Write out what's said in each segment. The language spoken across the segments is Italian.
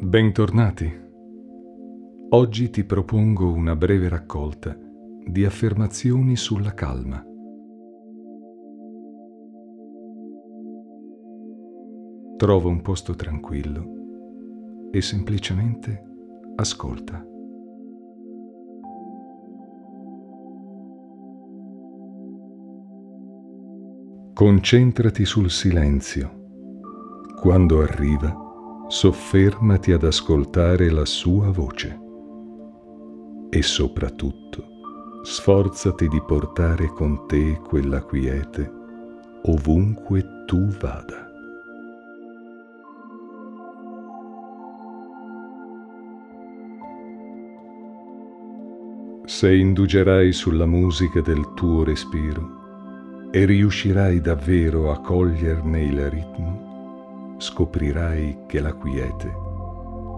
Bentornati. Oggi ti propongo una breve raccolta di affermazioni sulla calma. Trova un posto tranquillo e semplicemente ascolta. Concentrati sul silenzio. Quando arriva, soffermati ad ascoltare la sua voce e soprattutto sforzati di portare con te quella quiete ovunque tu vada. Se indugerai sulla musica del tuo respiro e riuscirai davvero a coglierne il ritmo, scoprirai che la quiete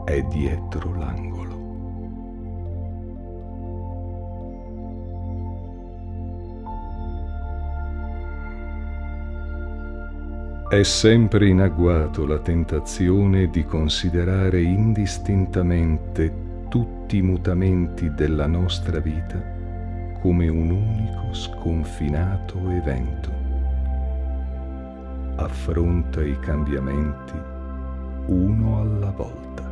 è dietro l'angolo. È sempre in agguato la tentazione di considerare indistintamente tutti i mutamenti della nostra vita come un unico sconfinato evento affronta i cambiamenti uno alla volta.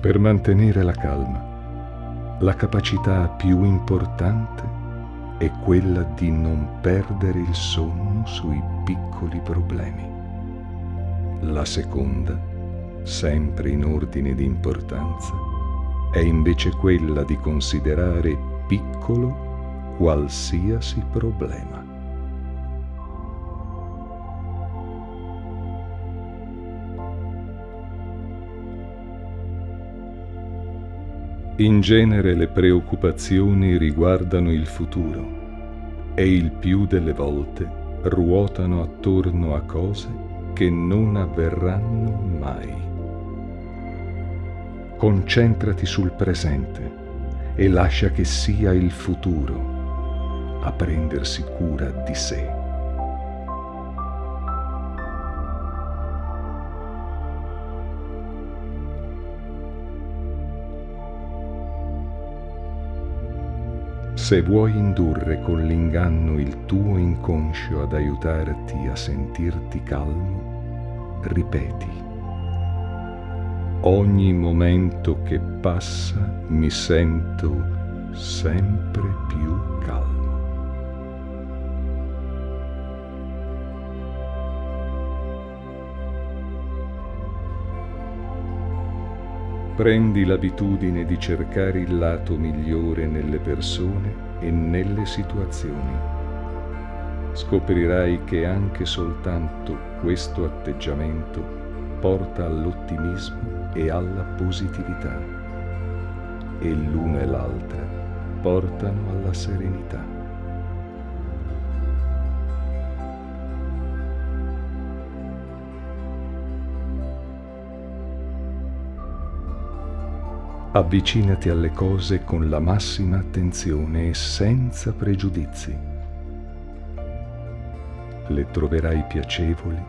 Per mantenere la calma, la capacità più importante è quella di non perdere il sonno sui piccoli problemi. La seconda, sempre in ordine di importanza, è invece quella di considerare piccolo qualsiasi problema. In genere le preoccupazioni riguardano il futuro e il più delle volte ruotano attorno a cose che non avverranno mai. Concentrati sul presente e lascia che sia il futuro a prendersi cura di sé. Se vuoi indurre con l'inganno il tuo inconscio ad aiutarti a sentirti calmo, ripeti ogni momento che passa mi sento sempre più calmo. Prendi l'abitudine di cercare il lato migliore nelle persone e nelle situazioni. Scoprirai che anche soltanto questo atteggiamento porta all'ottimismo e alla positività e l'una e l'altra portano alla serenità. Avvicinati alle cose con la massima attenzione e senza pregiudizi. Le troverai piacevoli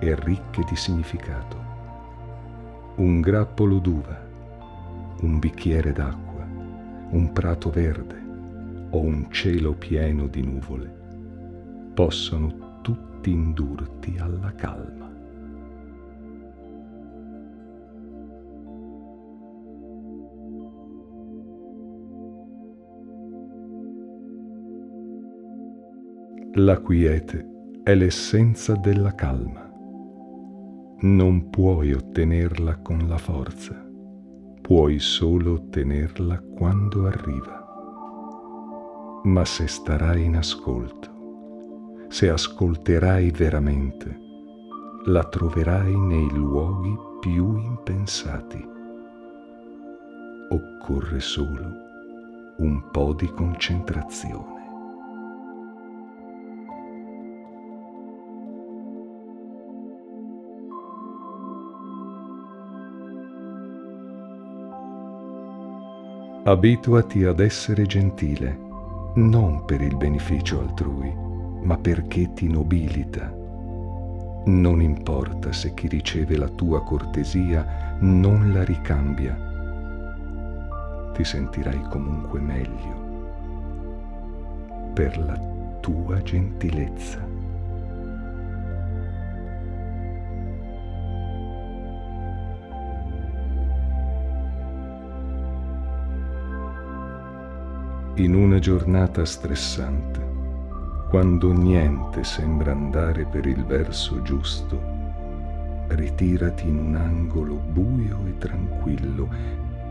e ricche di significato un grappolo d'uva, un bicchiere d'acqua, un prato verde o un cielo pieno di nuvole possono tutti indurti alla calma. La quiete è l'essenza della calma non puoi ottenerla con la forza, puoi solo ottenerla quando arriva. Ma se starai in ascolto, se ascolterai veramente, la troverai nei luoghi più impensati. Occorre solo un po' di concentrazione. Abituati ad essere gentile, non per il beneficio altrui, ma perché ti nobilita. Non importa se chi riceve la tua cortesia non la ricambia, ti sentirai comunque meglio per la tua gentilezza. In una giornata stressante, quando niente sembra andare per il verso giusto, ritirati in un angolo buio e tranquillo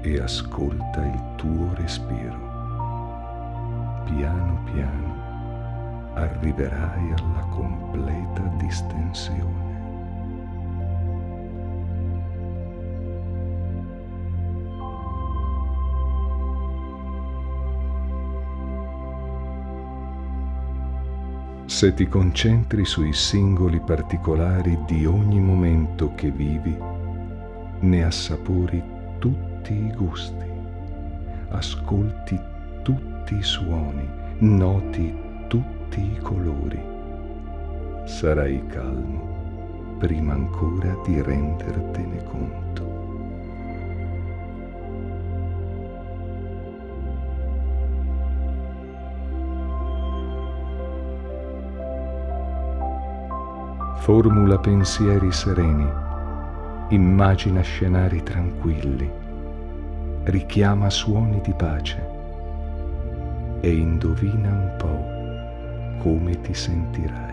e ascolta il tuo respiro. Piano piano arriverai alla completa distensione. Se ti concentri sui singoli particolari di ogni momento che vivi, ne assapori tutti i gusti, ascolti tutti i suoni, noti tutti i colori. Sarai calmo prima ancora di rendertene conto. Formula pensieri sereni, immagina scenari tranquilli, richiama suoni di pace e indovina un po' come ti sentirai.